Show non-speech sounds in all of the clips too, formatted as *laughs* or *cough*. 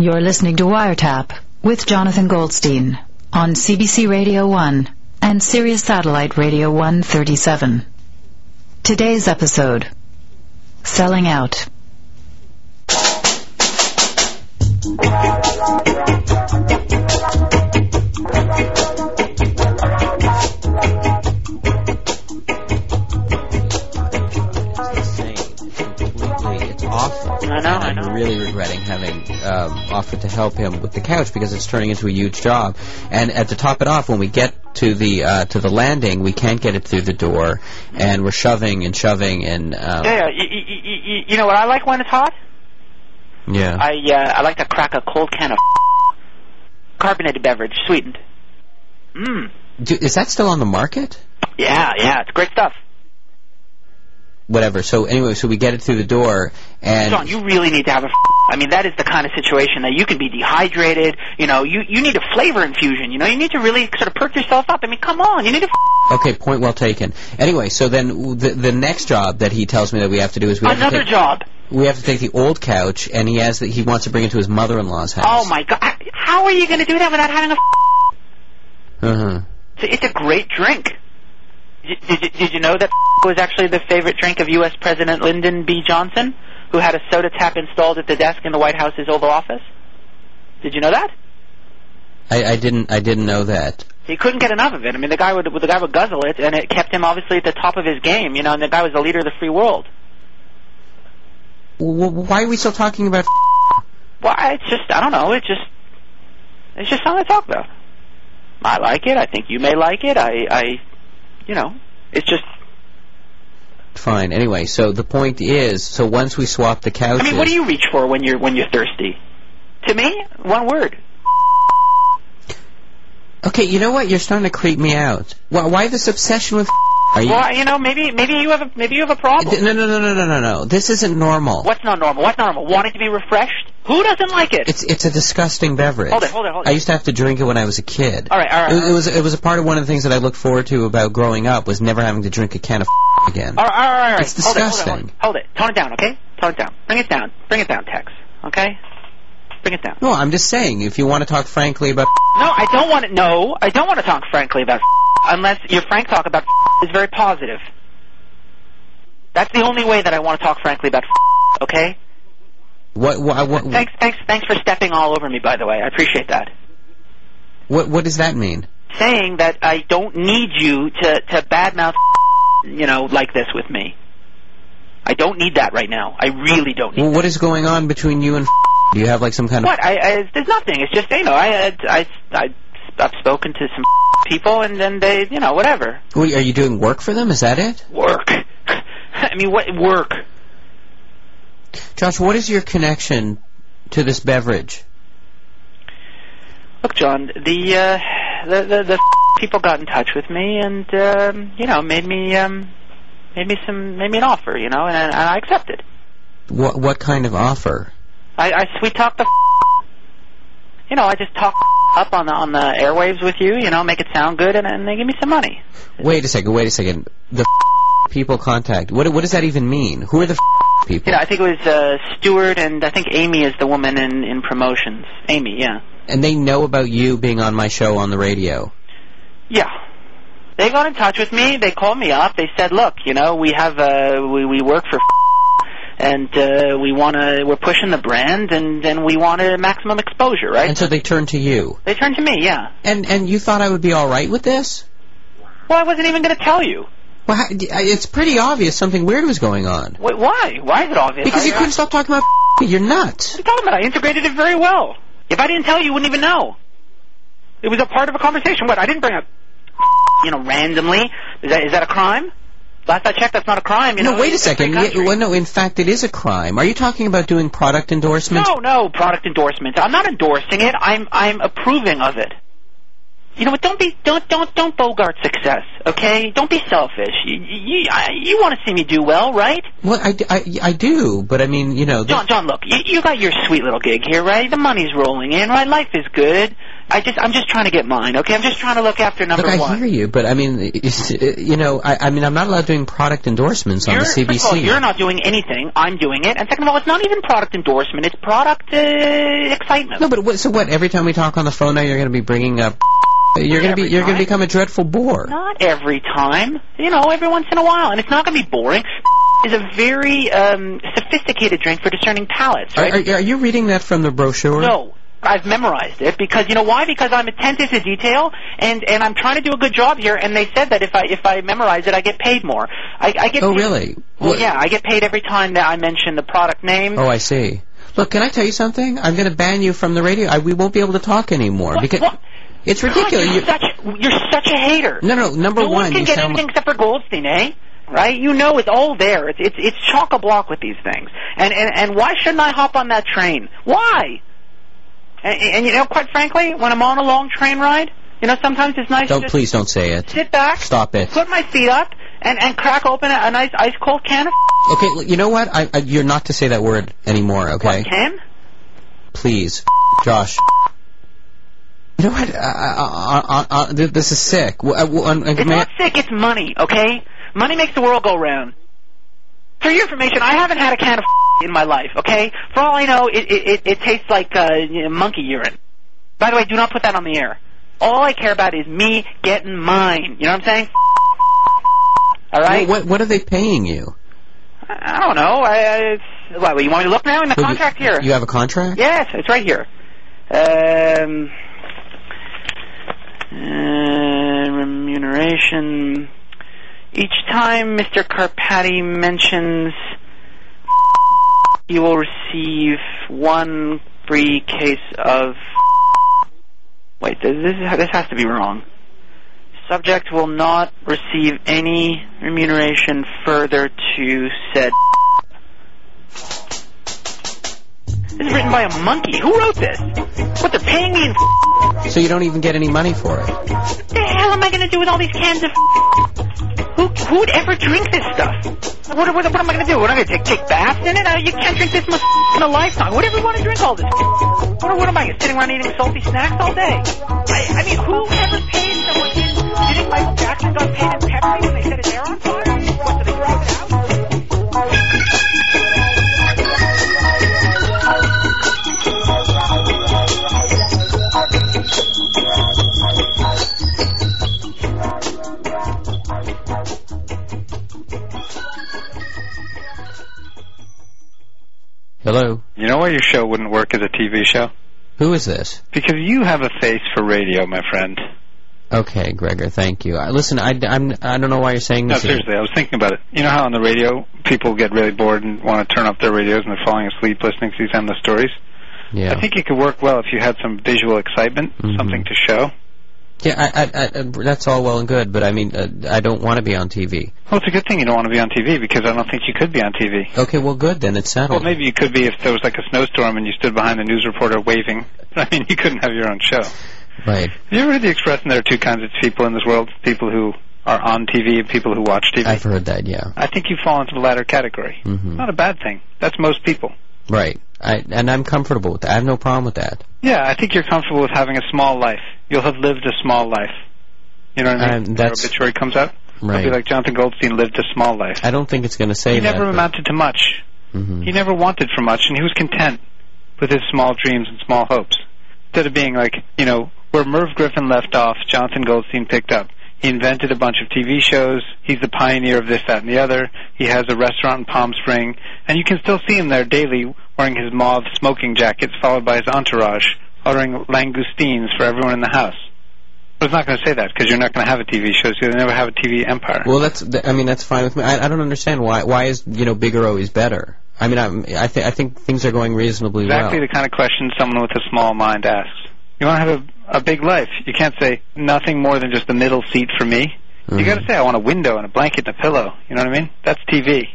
You're listening to Wiretap with Jonathan Goldstein on CBC Radio 1 and Sirius Satellite Radio 137. Today's episode Selling Out. I know, I I'm know. really regretting having um, offered to help him with the couch because it's turning into a huge job. And at to top it off, when we get to the uh, to the landing, we can't get it through the door, and we're shoving and shoving and um, Yeah. You, you, you, you know what I like when it's hot? yeah. I uh, I like to crack a cold can of *laughs* carbonated beverage, sweetened. Mmm. Is that still on the market? Yeah, yeah. It's great stuff. Whatever. So anyway, so we get it through the door, and John, you really need to have a. I mean, that is the kind of situation that you can be dehydrated. You know, you you need a flavor infusion. You know, you need to really sort of perk yourself up. I mean, come on, you need to. okay, point well taken. Anyway, so then the the next job that he tells me that we have to do is we have to Another take, job. we have to take the old couch, and he has that he wants to bring it to his mother-in-law's house. Oh my God! How are you going to do that without having a? Uh-huh. It's a great drink. Did, did, you- did you know that *laughs* was actually the favorite drink of U.S. President Lyndon B. Johnson, who had a soda tap installed at the desk in the White House's Oval Office? Did you know that? I, I didn't I didn't know that. He couldn't get enough of it. I mean, the guy would the guy would guzzle it, and it kept him obviously at the top of his game. You know, and the guy was the leader of the free world. Why are we still talking about? *laughs* Well, it's just I don't know. It's just it's just something to talk about. I like it. I think you may like it. I, I, you know, it's just. Fine. Anyway, so the point is, so once we swap the couches, I mean, what do you reach for when you're when you're thirsty? To me, one word. Okay, you know what? You're starting to creep me out. Why, why this obsession with? *laughs* Are you? Well, you know, maybe maybe you have a maybe you have a problem. No, no, no, no, no, no, no. This isn't normal. What's not normal? What's normal? Wanting to be refreshed? Who doesn't like it? It's it's a disgusting beverage. Hold it, hold it, hold it. I used to have to drink it when I was a kid. all right, all right, It, it was it was a part of one of the things that I looked forward to about growing up was never having to drink a can of *laughs* again. all right, all right, all right. It's it, hold it, disgusting. hold it, hold it. Tone it down, okay? Tone it down. Bring it down. Bring it down, Tex. Okay? Bring it down. No, I'm just saying, if you want to talk frankly about, *laughs* No, I don't want to. No, I don't want to talk frankly about *laughs* unless your frank talk about is very positive. That's the only way that I want to talk frankly about. Okay? What what what, Thanks, thanks, thanks for stepping all over me. By the way, I appreciate that. what what does that mean? Saying that I don't need you to to badmouth, you know, like this with me. I don't need that right now. I really don't need. Well, what is going on between you and? *laughs* Do you have like some kind of? What? I, I there's nothing. It's just you know I I I I've spoken to some *laughs* people and then they you know whatever Wait, are you doing work for them? Is that it? work. *laughs* I mean what work? Josh, what is your connection to this beverage? Look, John, the uh, the, the the people got in touch with me and um, you know made me um made me some made me an offer, you know, and, and I accepted. What what kind of offer? I, I sweet talked the you know I just talk up on the on the airwaves with you, you know, make it sound good, and, and they give me some money. Wait a second. Wait a second. The people contact. What what does that even mean? Who are the people? Know, I think it was uh, Stewart and I think Amy is the woman in in promotions. Amy, yeah, And they know about you being on my show on the radio. yeah. They got in touch with me. They called me up. They said, "Look, you know, we have uh, we we work for." *laughs* And uh, we want to, we're pushing the brand, and, and we want a maximum exposure, right? And so they turned to you. They turned to me, yeah. And and you thought I would be all right with this? Well, I wasn't even going to tell you. Well, it's pretty obvious something weird was going on. Wait, why? Why is it obvious? Because you couldn't stop talking about *laughs* you're nuts. What are you talking about? I integrated it very well. If I didn't tell you, you wouldn't even know. It was a part of a conversation. What? I didn't bring up, *laughs* you know, randomly. Is that is that a crime? Last I checked, that's not a crime. You no, know, wait a second. Yeah, well, no, in fact, it is a crime. Are you talking about doing product endorsements? No, no, product endorsements. I'm not endorsing it. I'm I'm approving of it. You know what? Don't be don't don't don't bogart success. Okay? Don't be selfish. You you, you want to see me do well, right? Well, I, I, I do, but I mean, you know, John, John, look, you, you got your sweet little gig here, right? The money's rolling in, right? Life is good. I just I'm just trying to get mine. Okay, I'm just trying to look after number Look, I one. hear you, but I mean, you know, I, I mean, I'm not allowed doing product endorsements on You're, the CBC. First of all, you're not doing anything. I'm doing it. And second of all, it's not even product endorsement. It's product uh, excitement. No, but what, so what? Every time we talk on the phone now, you're going to be bringing up. You're going to be. You're going to become a dreadful bore. Not every time. You know, every once in a while, and it's not going to be boring. Is a very um, sophisticated drink for discerning palates. Are, are, are you reading that from the brochure? No. I've memorized it because you know why? Because I'm attentive to detail and and I'm trying to do a good job here. And they said that if I if I memorize it, I get paid more. I, I get. Oh, paid- really? Well, What- yeah, I get paid every time that I mention the product name. Oh, I see. Look, can I tell you something? I'm going to ban you from the radio. I, we won't be able to talk anymore What- because what? it's God, ridiculous. you're You- such you're such a hater. no, no. Number no one can you get anything except for Goldstein, eh? Right? You know it's all there. It's it's it's chock a block with these things. And and and why shouldn't I hop on that train? Why? And, and you know, quite frankly, when I'm on a long train ride, you know, sometimes it's nice Don't please don't say it. sit back, Stop it. put my feet up, and and crack open a, a nice ice cold can of Okay, you know what? I, I, you're not to say that word anymore. Okay, can. please, Josh. You know what? Uh, uh, th- this is sick. Uh, It's not sick. It's money. Okay, money makes the world go round. For your information, I haven't had a can of in my life. Okay, for all I know, it it, it, tastes like uh, you know, monkey urine. By the way, do not put that on the air. All I care about is me getting mine. You know what I'm saying? *laughs* All right. what, what are they paying you? I don't know. I, I it's, what? You want me to look now in the Well, you- contract here? You have a contract? Yes, it's right here. Um, uh, remuneration. Each time Mr. Carpati mentions, you will receive one free case of. Wait, this this, this has to be wrong. Subject will not receive any remuneration further to said. This is written by a monkey. Who wrote this? What, they're paying me in So you don't even get any money for it? What the hell am I going to do with all these cans of who, who would ever drink this stuff? What, what, what am I going to do? What am I going to take, take baths in it? Uh, you can't drink this much in a lifetime. Who would ever want to drink all this? What, what am I, sitting around eating salty snacks all day? I, I mean, who ever paid someone you think Michael Jackson got paid in Pepsi when they set his hair on fire? What, did they drop it Hello? You know why your show wouldn't work as a TV show? Who is this? Because you have a face for radio, my friend. Okay, Gregor, thank you. I, listen, I, I'm, I don't know why you're saying No, this. me. seriously, I was thinking about it. You know how on the radio people get really bored and want to turn up their radios and they're falling asleep listening to these endless stories? Yeah. I think it could work well if you had some visual excitement, Mhm. something to show. Yeah, I, I, I, that's all well and good, but I mean, uh, I don't want to be on TV. Well, it's a good thing you don't want to be on TV because I don't think you could be on TV. Okay, well, good then. It's settled. Well, maybe you could be if there was like a snowstorm and you stood behind the news reporter waving. *laughs* I mean, you couldn't have your own show. Right. Have you ever heard the expression there are two kinds of people in this world? People who are on TV and people who watch TV? I've heard that. Yeah. I think you fall into the latter category. hmm Not a bad thing. That's most people. Right. I, and I'm comfortable with that. I have no problem with that. Yeah, I think you're comfortable with having a small life. You'll have lived a small life. You know what I mean? Um, When that's- Your obituary comes out. It'll be like Jonathan Goldstein lived a small life. I don't think it's going to say He that. never but- amounted to much. Mhm. He never wanted for much, and he was content with his small dreams and small hopes. Instead of being like, you know, where Merv Griffin left off, Jonathan Goldstein picked up. He invented a bunch of TV shows. He's the pioneer of this, that, and the other. He has a restaurant in Palm Spring, and you can still see him there daily wearing his mauve smoking jackets, followed by his entourage, ordering langoustines for everyone in the house. But it's not going to say that because you're not going to have a TV show, so you'll never have a TV empire. Well, that's. th- I mean, that's fine with me. I, I don't understand why. Why is you know bigger always better? I mean, I'm, I think I think things are going reasonably exactly well. Exactly the kind of question someone with a small mind asks. You want to have a, a big life. You can't say nothing more than just the middle seat for me. You Mhm. got to say I want a window and a blanket and a pillow. You know what I mean? That's TV.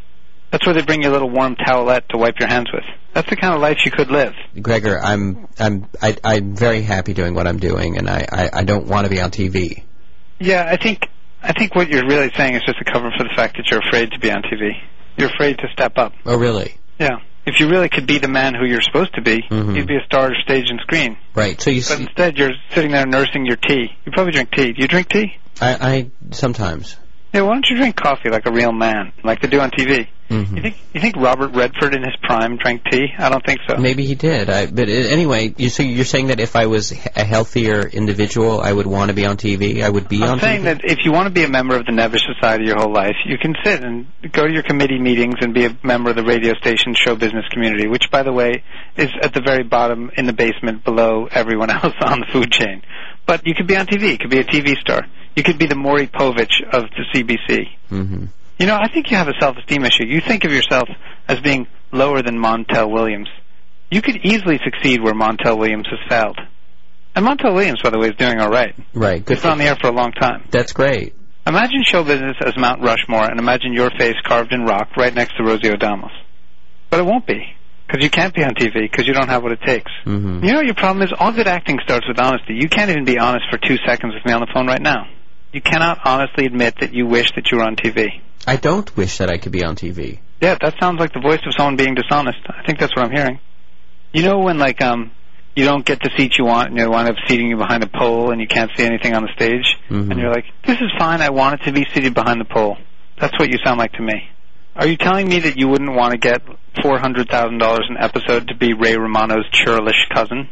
That's where they bring you a little warm towelette to wipe your hands with. That's the kind of life you could live. Gregor, I'm I'm I, I'm very happy doing what I'm doing, and I I, I don't want to be on TV. Yeah, I think I think what you're really saying is just a cover for the fact that you're afraid to be on TV. You're afraid to step up. Oh, really? Yeah. if you really could be the man who you're supposed to be, Mhm. you'd be a star of stage and screen. Right. So you But see, instead, you're sitting there nursing your tea. You probably drink tea. Do you drink tea? I, I sometimes. Yeah, why don't you drink coffee like a real man, like they do on TV? Mhm. You think you think Robert Redford in his prime drank tea? I don't think so. Maybe he did. I, but anyway, you so you're saying that if I was a healthier individual, I would want to be on TV. I would be on TV? I'm saying TV. that if you want to be a member of the Nevis Society your whole life, you can sit and go to your committee meetings and be a member of the radio station show business community, which, by the way, is at the very bottom in the basement below everyone *laughs* else on the food chain. But you could be on TV. You could be a TV star. You could be the Maury Povich of the CBC. hmm You know, I think you have a self-esteem issue. You think of yourself as being lower than Montel Williams. You could easily succeed where Montel Williams has failed. And Montel Williams, by the way, is doing all right. Right. Good. He's been on the air for a long time. That's great. Imagine show business as Mount Rushmore, and imagine your face carved in rock right next to Rosie O'Donnell's. But it won't be, because you can't be on TV, because you don't have what it takes. hmm You know, your problem is all good acting starts with honesty. You can't even be honest for two seconds with me on the phone right now. You cannot honestly admit that you wish that you were on TV. I don't wish that I could be on TV. Yeah, that sounds like the voice of someone being dishonest. I think that's what I'm hearing. You know when like um you don't get the seat you want and they wind up seating you behind a pole and you can't see anything on the stage Mhm. and you're like, This is fine, I want it to be seated behind the pole. That's what you sound like to me. Are you telling me that you wouldn't want to get four hundred thousand dollars an episode to be Ray Romano's churlish cousin?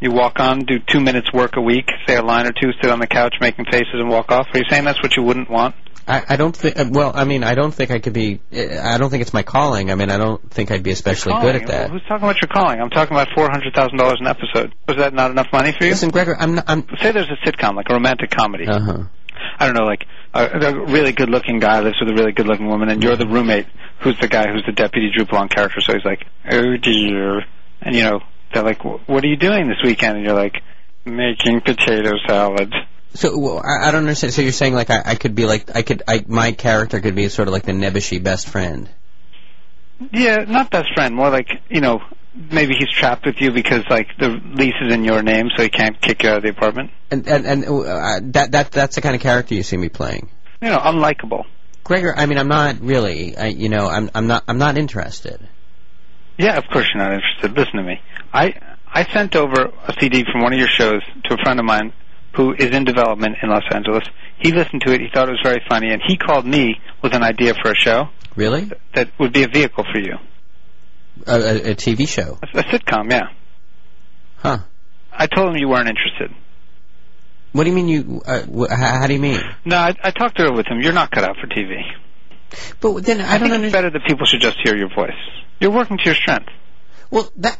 You walk on, do two minutes work a week, say a line or two, sit on the couch making faces and walk off. Are you saying that's what you wouldn't want? I, I don't think. Well, I mean, I don't think I could be. I don't think it's my calling. I mean, I don't think I'd be especially good at that. Who's talking about your calling? I'm talking about four hundred thousand dollars an episode. Was that not enough money for you? Listen, Gregor, I'm. Not, I'm. Say there's a sitcom, like a romantic comedy. Uh huh. I don't know, like a, a really good-looking guy lives with a really good-looking woman, and you're the roommate, who's the guy who's the deputy Drew Blanc character. So he's like, "Oh dear," and you know, they're like, "What are you doing this weekend?" And you're like, "Making potato salad." So well, I, I don't understand. So you're saying like I, I could be like I could I my character could be sort of like the nebbishy best friend. Yeah, not best friend, more like you know, maybe he's trapped with you because like the lease is in your name, so he can't kick you out of the apartment. And and and uh, that that that's the kind of character you see me playing. You know, unlikable. Gregor, I mean, I'm not really. I, you know, I'm I'm not I'm not interested. Yeah, of course you're not interested. Listen to me. I I sent over a CD from one of your shows to a friend of mine who is in development in Los Angeles. He listened to it. He thought it was very funny, and he called me with an idea for a show Really? that would be a vehicle for you, A, a, a TV show? a, a sitcom. Yeah. Huh? I told him you weren't interested. What do you mean you? Uh, wh- how, do you mean? No, I, I talked it over with him. You're not cut out for TV. But then I, I, don't think it's better that people should just hear your voice. You're working to your strength. Well, that.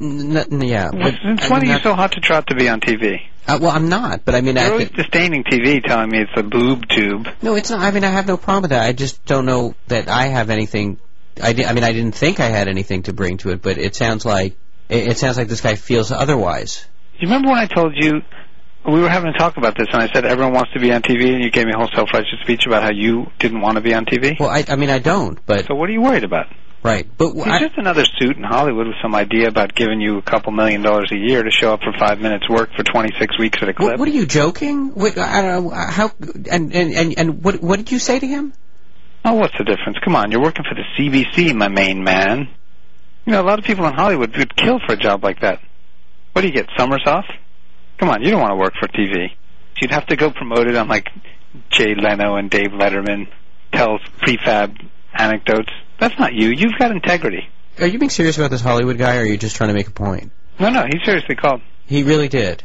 N- n- yeah. but Since when are you so hot to trot to be on TV? Uh, well, I'm not. But I mean, You're I always disdaining TV, telling me it's a boob tube. no, it's not. I mean, I have no problem with that. I just don't know that I have anything. I, di- I mean, I didn't think I had anything to bring to it, but it sounds like it, it sounds like this guy feels otherwise. Do you remember when I told you we were having a talk about this, and I said everyone wants to be on TV, and you gave me a whole self-righteous speech about how you didn't want to be on TV? Well, I, I mean, I don't. But So what are you worried about? Right. But He's I, just another suit in Hollywood with some idea about giving you a couple million dollars a year to show up for five minutes work for 26 weeks at a clip. what, what are you joking? What, I don't know how. And and and, and what what did you say to him? Oh, what's the difference? Come on, you're working for the CBC, my main man. You know, a lot of people in Hollywood would kill for a job like that. What do you get, summers off? Come on, you don't want to work for TV. You'd have to go promoted on like Jay Leno and Dave Letterman, tells prefab anecdotes. That's not you. You've got integrity. Are you being serious about this Hollywood guy, or are you just trying to make a point? No, no, he seriously called. He really did.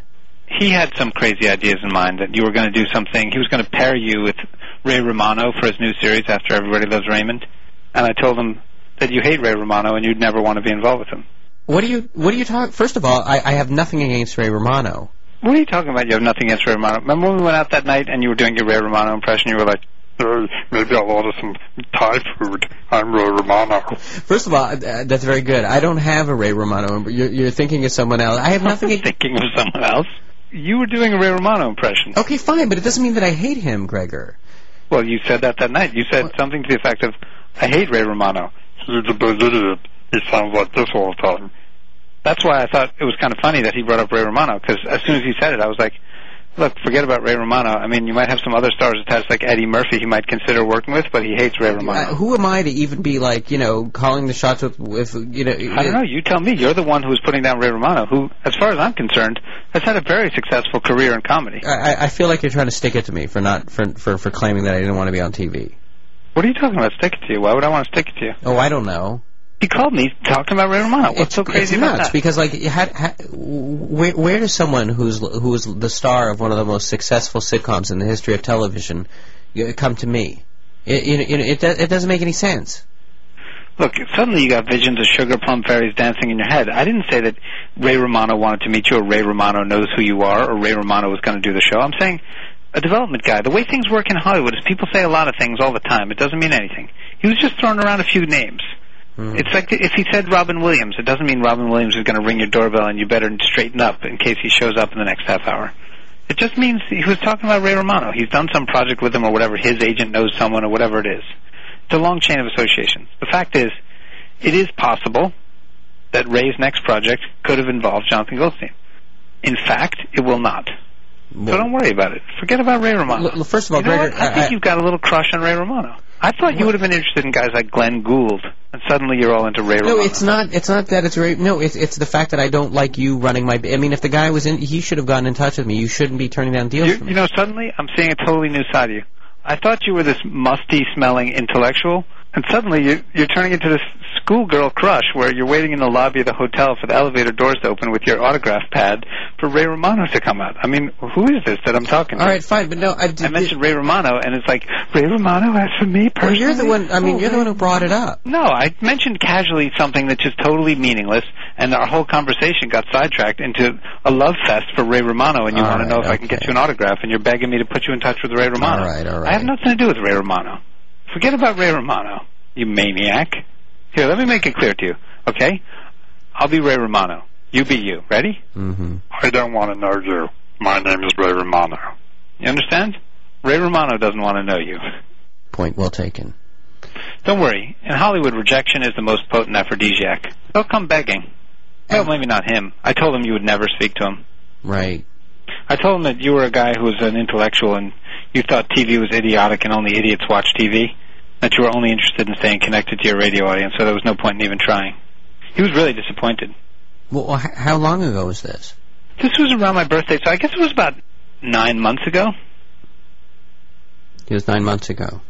He had some crazy ideas in mind that you were going to do something. He was going to pair you with Ray Romano for his new series after Everybody Loves Raymond. And I told him that you hate Ray Romano and you'd never want to be involved with him. What do you What do you talk? First of all, I, I have nothing against Ray Romano. What are you talking about? You have nothing against Ray Romano. Remember when we went out that night and you were doing your Ray Romano impression? You were like, "Hey, maybe I'll order some Thai food. I'm Ray Romano. First of all, uh, that's very good. I don't have a Ray Romano. You're, you're thinking of someone else. I have nothing. *laughs* ag- thinking of someone else. You were doing a Ray Romano impression. okay, fine, but it doesn't mean that I hate him, Gregor. Well, you said that that night. You said What? something to the effect of, I hate Ray Romano. He's a big idiot. He sounds like this all the time. That's why I thought it was kind of funny that he brought up Ray Romano, because as soon as he said it, I was like, look, forget about Ray Romano. I mean, you might have some other stars attached, like Eddie Murphy, he might consider working with, but he hates Ray Romano. Uh, who am I to even be like, you know, calling the shots with, with you know? I don't know. You tell me. You're the one who's putting down Ray Romano, who, as far as I'm concerned, has had a very successful career in comedy. I, I feel like you're trying to stick it to me for not for for for claiming that I didn't want to be on TV. What are you talking about? Stick it to you. Why would I want to stick it to you? Oh, I don't know. He called me talking about Ray Romano. What's it's, so crazy it's about nuts that? because like ha, ha, where where does someone who's who's the star of one of the most successful sitcoms in the history of television come to me? It you know, it, it doesn't make any sense. Look, suddenly you got visions of sugar plum fairies dancing in your head. I didn't say that Ray Romano wanted to meet you, or Ray Romano knows who you are, or Ray Romano was going to do the show. I'm saying a development guy. The way things work in Hollywood is people say a lot of things all the time. It doesn't mean anything. He was just throwing around a few names. Hmm. It's like if he said Robin Williams, it doesn't mean Robin Williams is going to ring your doorbell and you better straighten up in case he shows up in the next half hour. It just means he was talking about Ray Romano. He's done some project with him or whatever. His agent knows someone or whatever it is. It's a long chain of associations. The fact is, it is possible that Ray's next project could have involved Jonathan Goldstein. In fact, it will not. So don't worry about it. Forget about Ray Romano. L- l- first of all, you know Gregor. I I- think I- you've got a little crush on Ray Romano. I thought you would have been interested in guys like Glenn Gould, and suddenly you're all into Ray No, Romano. it's not. It's not that it's very. No, it's it's the fact that I don't like you running my. I mean, if the guy was in, he should have gotten in touch with me. You shouldn't be turning down deals. You know, suddenly I'm seeing a totally new side of you. I thought you were this musty-smelling intellectual, and suddenly you, you're turning into this schoolgirl crush where you're waiting in the lobby of the hotel for the elevator doors to open with your autograph pad for Ray Romano to come out. I mean, who is this that I'm talking to? All right, fine, but no, I, did, I mentioned Ray Romano, and it's like Ray Romano asked for me personally. Well, you're the one. I mean, Oh, you're the one who brought it up. No, I mentioned casually something that's just totally meaningless, and our whole conversation got sidetracked into a love fest for Ray Romano, and you All want to know right, if I can get you an autograph, and you're begging me to put you in touch with Ray Romano. All right, all I have nothing to do with Ray Romano. Forget about Ray Romano, you maniac. Here, let me make it clear to you, okay? I'll be Ray Romano. You be you. Ready? Mm-hmm. I don't want to know you. My name is Ray Romano. You understand? Ray Romano doesn't want to know you. Point well taken. Don't worry. In Hollywood, rejection is the most potent aphrodisiac. They'll come begging. Well, maybe not him. I told him you would never speak to him. Right. I told him that you were a guy who was an intellectual and you thought TV was idiotic and only idiots watch TV. That you were only interested in staying connected to your radio audience, so there was no point in even trying. He was really disappointed. Well, how long ago was this? This was around my birthday, so I guess it was about nine months ago. It was nine months ago.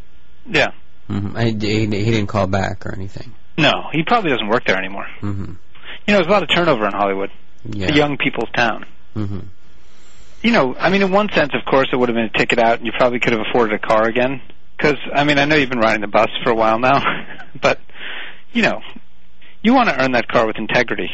Yeah. Mm-hmm. I, he, he didn't call back or anything. No, he probably doesn't work there anymore. Mm-hmm. You know, there's a lot of turnover in Hollywood. Yeah. It's a young people's town. Mm-hmm. you know, I mean, in one sense, of course, it would have been a ticket out, and you probably could have afforded a car again. Because, I mean, I know you've been riding the bus for a while now, *laughs* but, you know, you want to earn that car with integrity.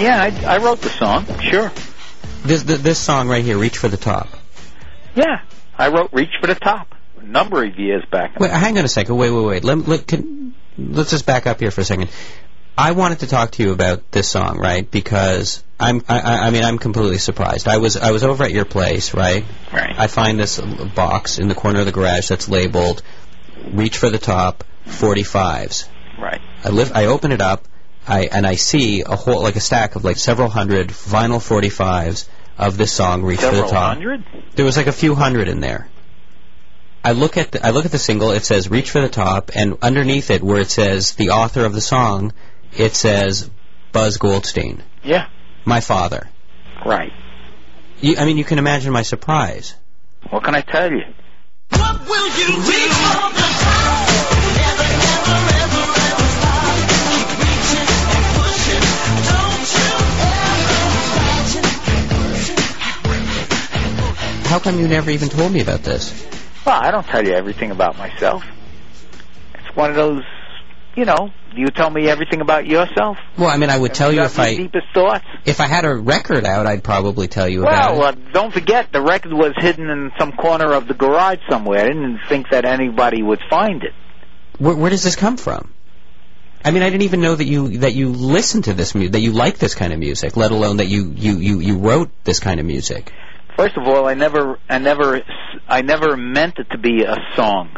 Yeah, I, I wrote the song. Sure. This th- this song right here, "Reach for the Top." Yeah, I wrote "Reach for the Top" a number of years back. Wait, hang on a second. Wait, wait, wait. Let, let, can, let's just back up here for a second. I wanted to talk to you about this song, right? Because I'm, I, I I mean, I'm completely surprised. I was, I was over at your place, right? Right. I find this box in the corner of the garage that's labeled "Reach for the Top 45s." Right. I lift, I open it up, I and I see a whole like a stack of like several hundred vinyl 45s of this song "Reach for Several the Top." hundred. There was like a few hundred in there. I look at the, I look at the single. It says "Reach for the Top," and underneath it, where it says the author of the song, it says Buzz Goldstein, Yeah. my father. Right. You, I mean, you can imagine my surprise. What can I tell you? How come you never even told me about this? Well, I don't tell you everything about myself. It's one of those, you know, you tell me everything about yourself. Well, I mean, I would tell you if I deepest thoughts. if I had a record out, I'd probably tell you about Well, it. uh, don't forget the record was hidden in some corner of the garage somewhere. I didn't think that anybody would find it. Where, where does this come from? I mean, I didn't even know that you that you listened to this music, that you like this kind of music, let alone that you you you you wrote this kind of music. First of all, I never, I never, I never meant it to be a song.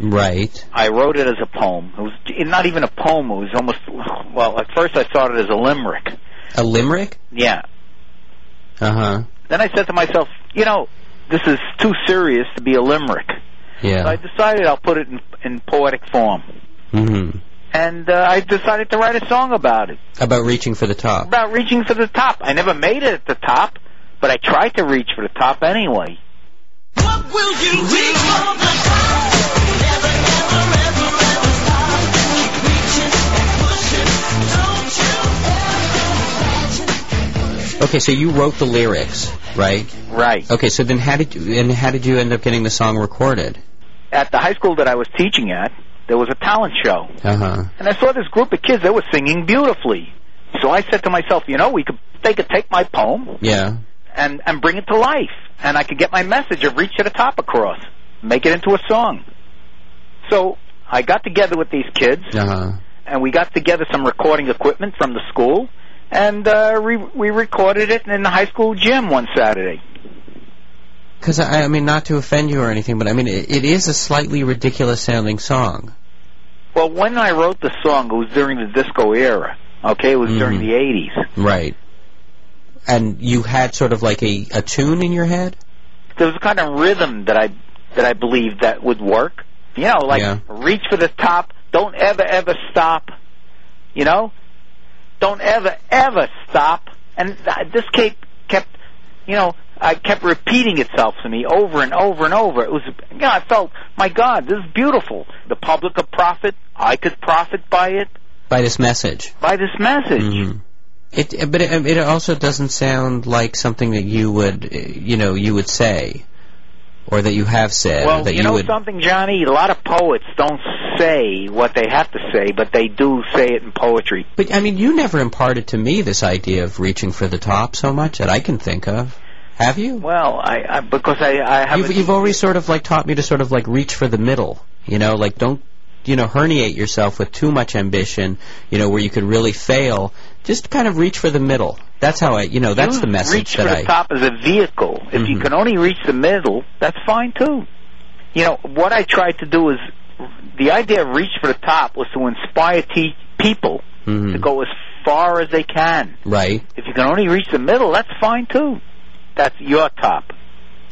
Right. I wrote it as a poem. It was not even a poem. It was almost, well, at first I thought it as a limerick. A limerick? Yeah. Uh huh. Then I said to myself, you know, this is too serious to be a limerick. So I decided I'll put it in, in poetic form. Mm-hmm. And uh, I decided to write a song about it, About reaching for the top. about reaching for the top. I never made it at the top, but I tried to reach for the top anyway. What will you reach for the top? Never, never, ever, ever stop. Keep reaching and pushing. Don't you ever Okay, so you wrote the lyrics, right? Right. Okay, so then how did you and how did you end up getting the song recorded? At the high school that I was teaching at, there was a talent show. Uh huh. And I saw this group of kids, that were singing beautifully. So I said to myself, you know, we could, they could take my poem Yeah. And, and bring it to life. And I could get my message of Reach to the Top across. Make it into a song. So I got together with these kids Uh huh. and we got together some recording equipment from the school and uh, we, we recorded it in the high school gym one Saturday. Because I, I mean, not to offend you or anything, but I mean, it, it is a slightly ridiculous sounding song. Well, when I wrote the song, it was during the disco era. Okay, it was during Mhm. the 80s. Right. And you had sort of like a, a tune in your head? there was a kind of rhythm that I that I believed that would work. You know, like Yeah. reach for the top, don't ever ever stop. You know, don't ever ever stop. And th- this kept kept, you know, I kept repeating itself to me over and over and over. It was, you know, I felt, my God, this is beautiful. The public could profit. I could profit by it, By this message. by this message. Mhm. It, but it, it also doesn't sound like something that you would, you know, you would say, or that you have said, Well, that you you, know would. something, Johnny? A lot of poets don't say what they have to say, but they do say it in poetry. But I mean, you never imparted to me this idea of reaching for the top so much that I can think of. Have you? Well, I, I because I, I have You've, you've always sort of like taught me to sort of like reach for the middle. You know, like don't you know herniate yourself with too much ambition. You know, where you could really fail. Just kind of reach for the middle. That's how I. You know, that's use the message reach that for I. the top as a vehicle. If you Mhm. can only reach the middle, that's fine too. You know what I tried to do is the idea of reach for the top was to inspire te- people Mhm. to go as far as they can. Right. If you can only reach the middle, that's fine too. That's your top,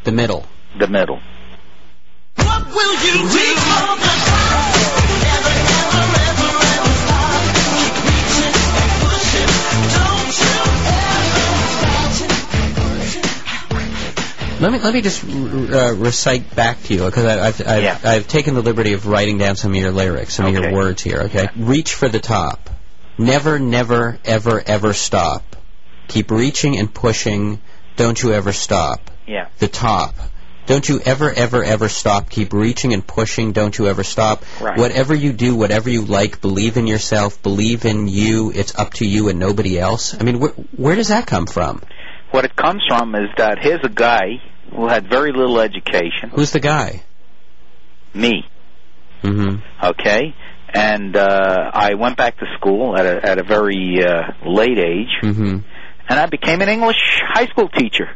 The middle. the middle. What will you reach Let me let me just uh, recite back to you because I've I've, Yeah. I've taken the liberty of writing down some of your lyrics, some of your words here. Okay. Reach for the top. Never, never, ever, ever stop. Keep reaching and pushing. Don't you ever stop. Yeah. The top. Don't you ever, ever, ever stop. Keep reaching and pushing. Don't you ever stop. Right. Whatever you do, whatever you like, believe in yourself. Believe in you. It's up to you and nobody else. I mean, where, where does that come from? What it comes from is that here's a guy who had very little education, Who's the guy? me, Mm-hmm. okay, and uh, I went back to school at a at a very uh, late age, Mm-hmm. and I became an English high school teacher.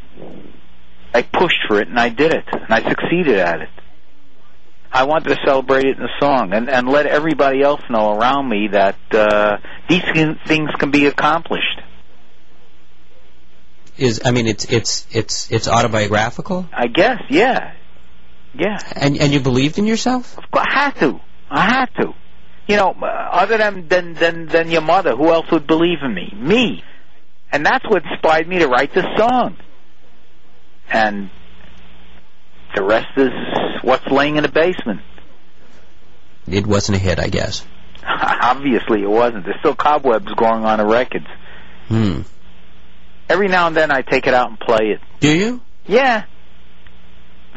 I pushed for it and I did it, and I succeeded at it. I wanted to celebrate it in a song and and let everybody else know around me that uh, these things can be accomplished. Is I mean it's it's it's it's autobiographical I guess, yeah, yeah. and and you believed in yourself Of course, I had to. I had to. You know, uh, other than than than than your mother, who else would believe in me? Me. And that's what inspired me to write this song. and the rest is what's laying in the basement. It wasn't a hit, I guess. *laughs* Obviously, it wasn't. There's still cobwebs growing on the records. Hmm. Every now and then, I take it out and play it. Do you? Yeah.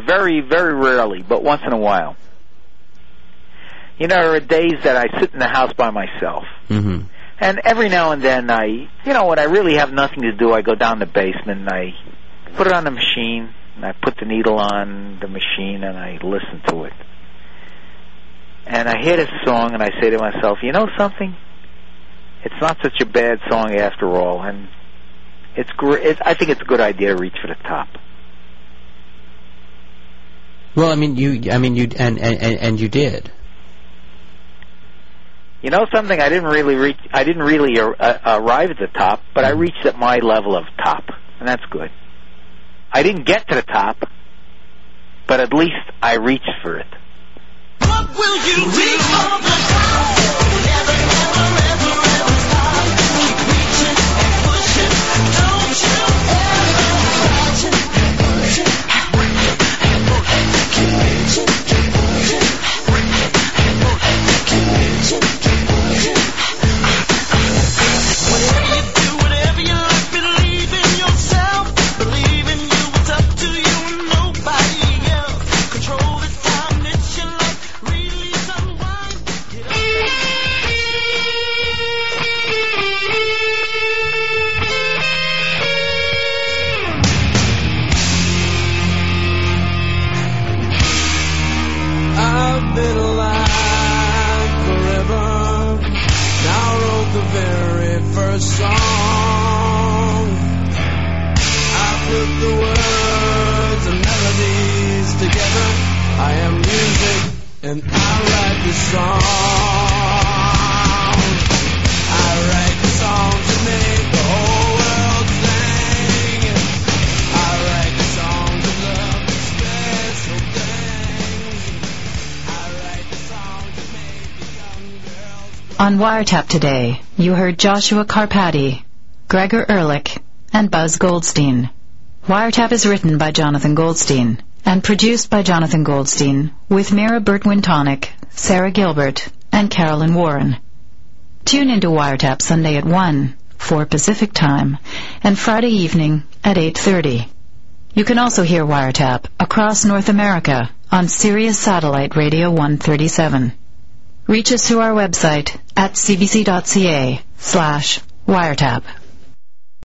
Very, very rarely, but once in a while. You know, there are days that I sit in the house by myself. Mm-hmm. And every now and then I, you know, when I really have nothing to do, I go down the basement and I put it on the machine and I put the needle on the machine and I listen to it. And I hear this song and I say to myself, you know something? It's not such a bad song after all and it's great. It, I think it's a good idea to reach for the top. Well, I mean, you, I mean, you, and and and and you did. You know something? I didn't really reach. I didn't really ar- uh, arrive at the top, but I reached at my level of top, and that's good. I didn't get to the top, but at least I reached for it. What will you do On Wiretap today, you heard Joshua Carpati, Gregor Ehrlich, and Buzz Goldstein. Wiretap is written by Jonathan Goldstein and produced by Jonathan Goldstein with Mira Burt-Wintonick, Sarah Gilbert, and Carolyn Warren. Tune into Wiretap Sunday at 1, 4 Pacific Time, and Friday evening at 8.30. You can also hear Wiretap across North America on Sirius Satellite Radio 137. Reach us through our website at cbc.ca slash wiretap.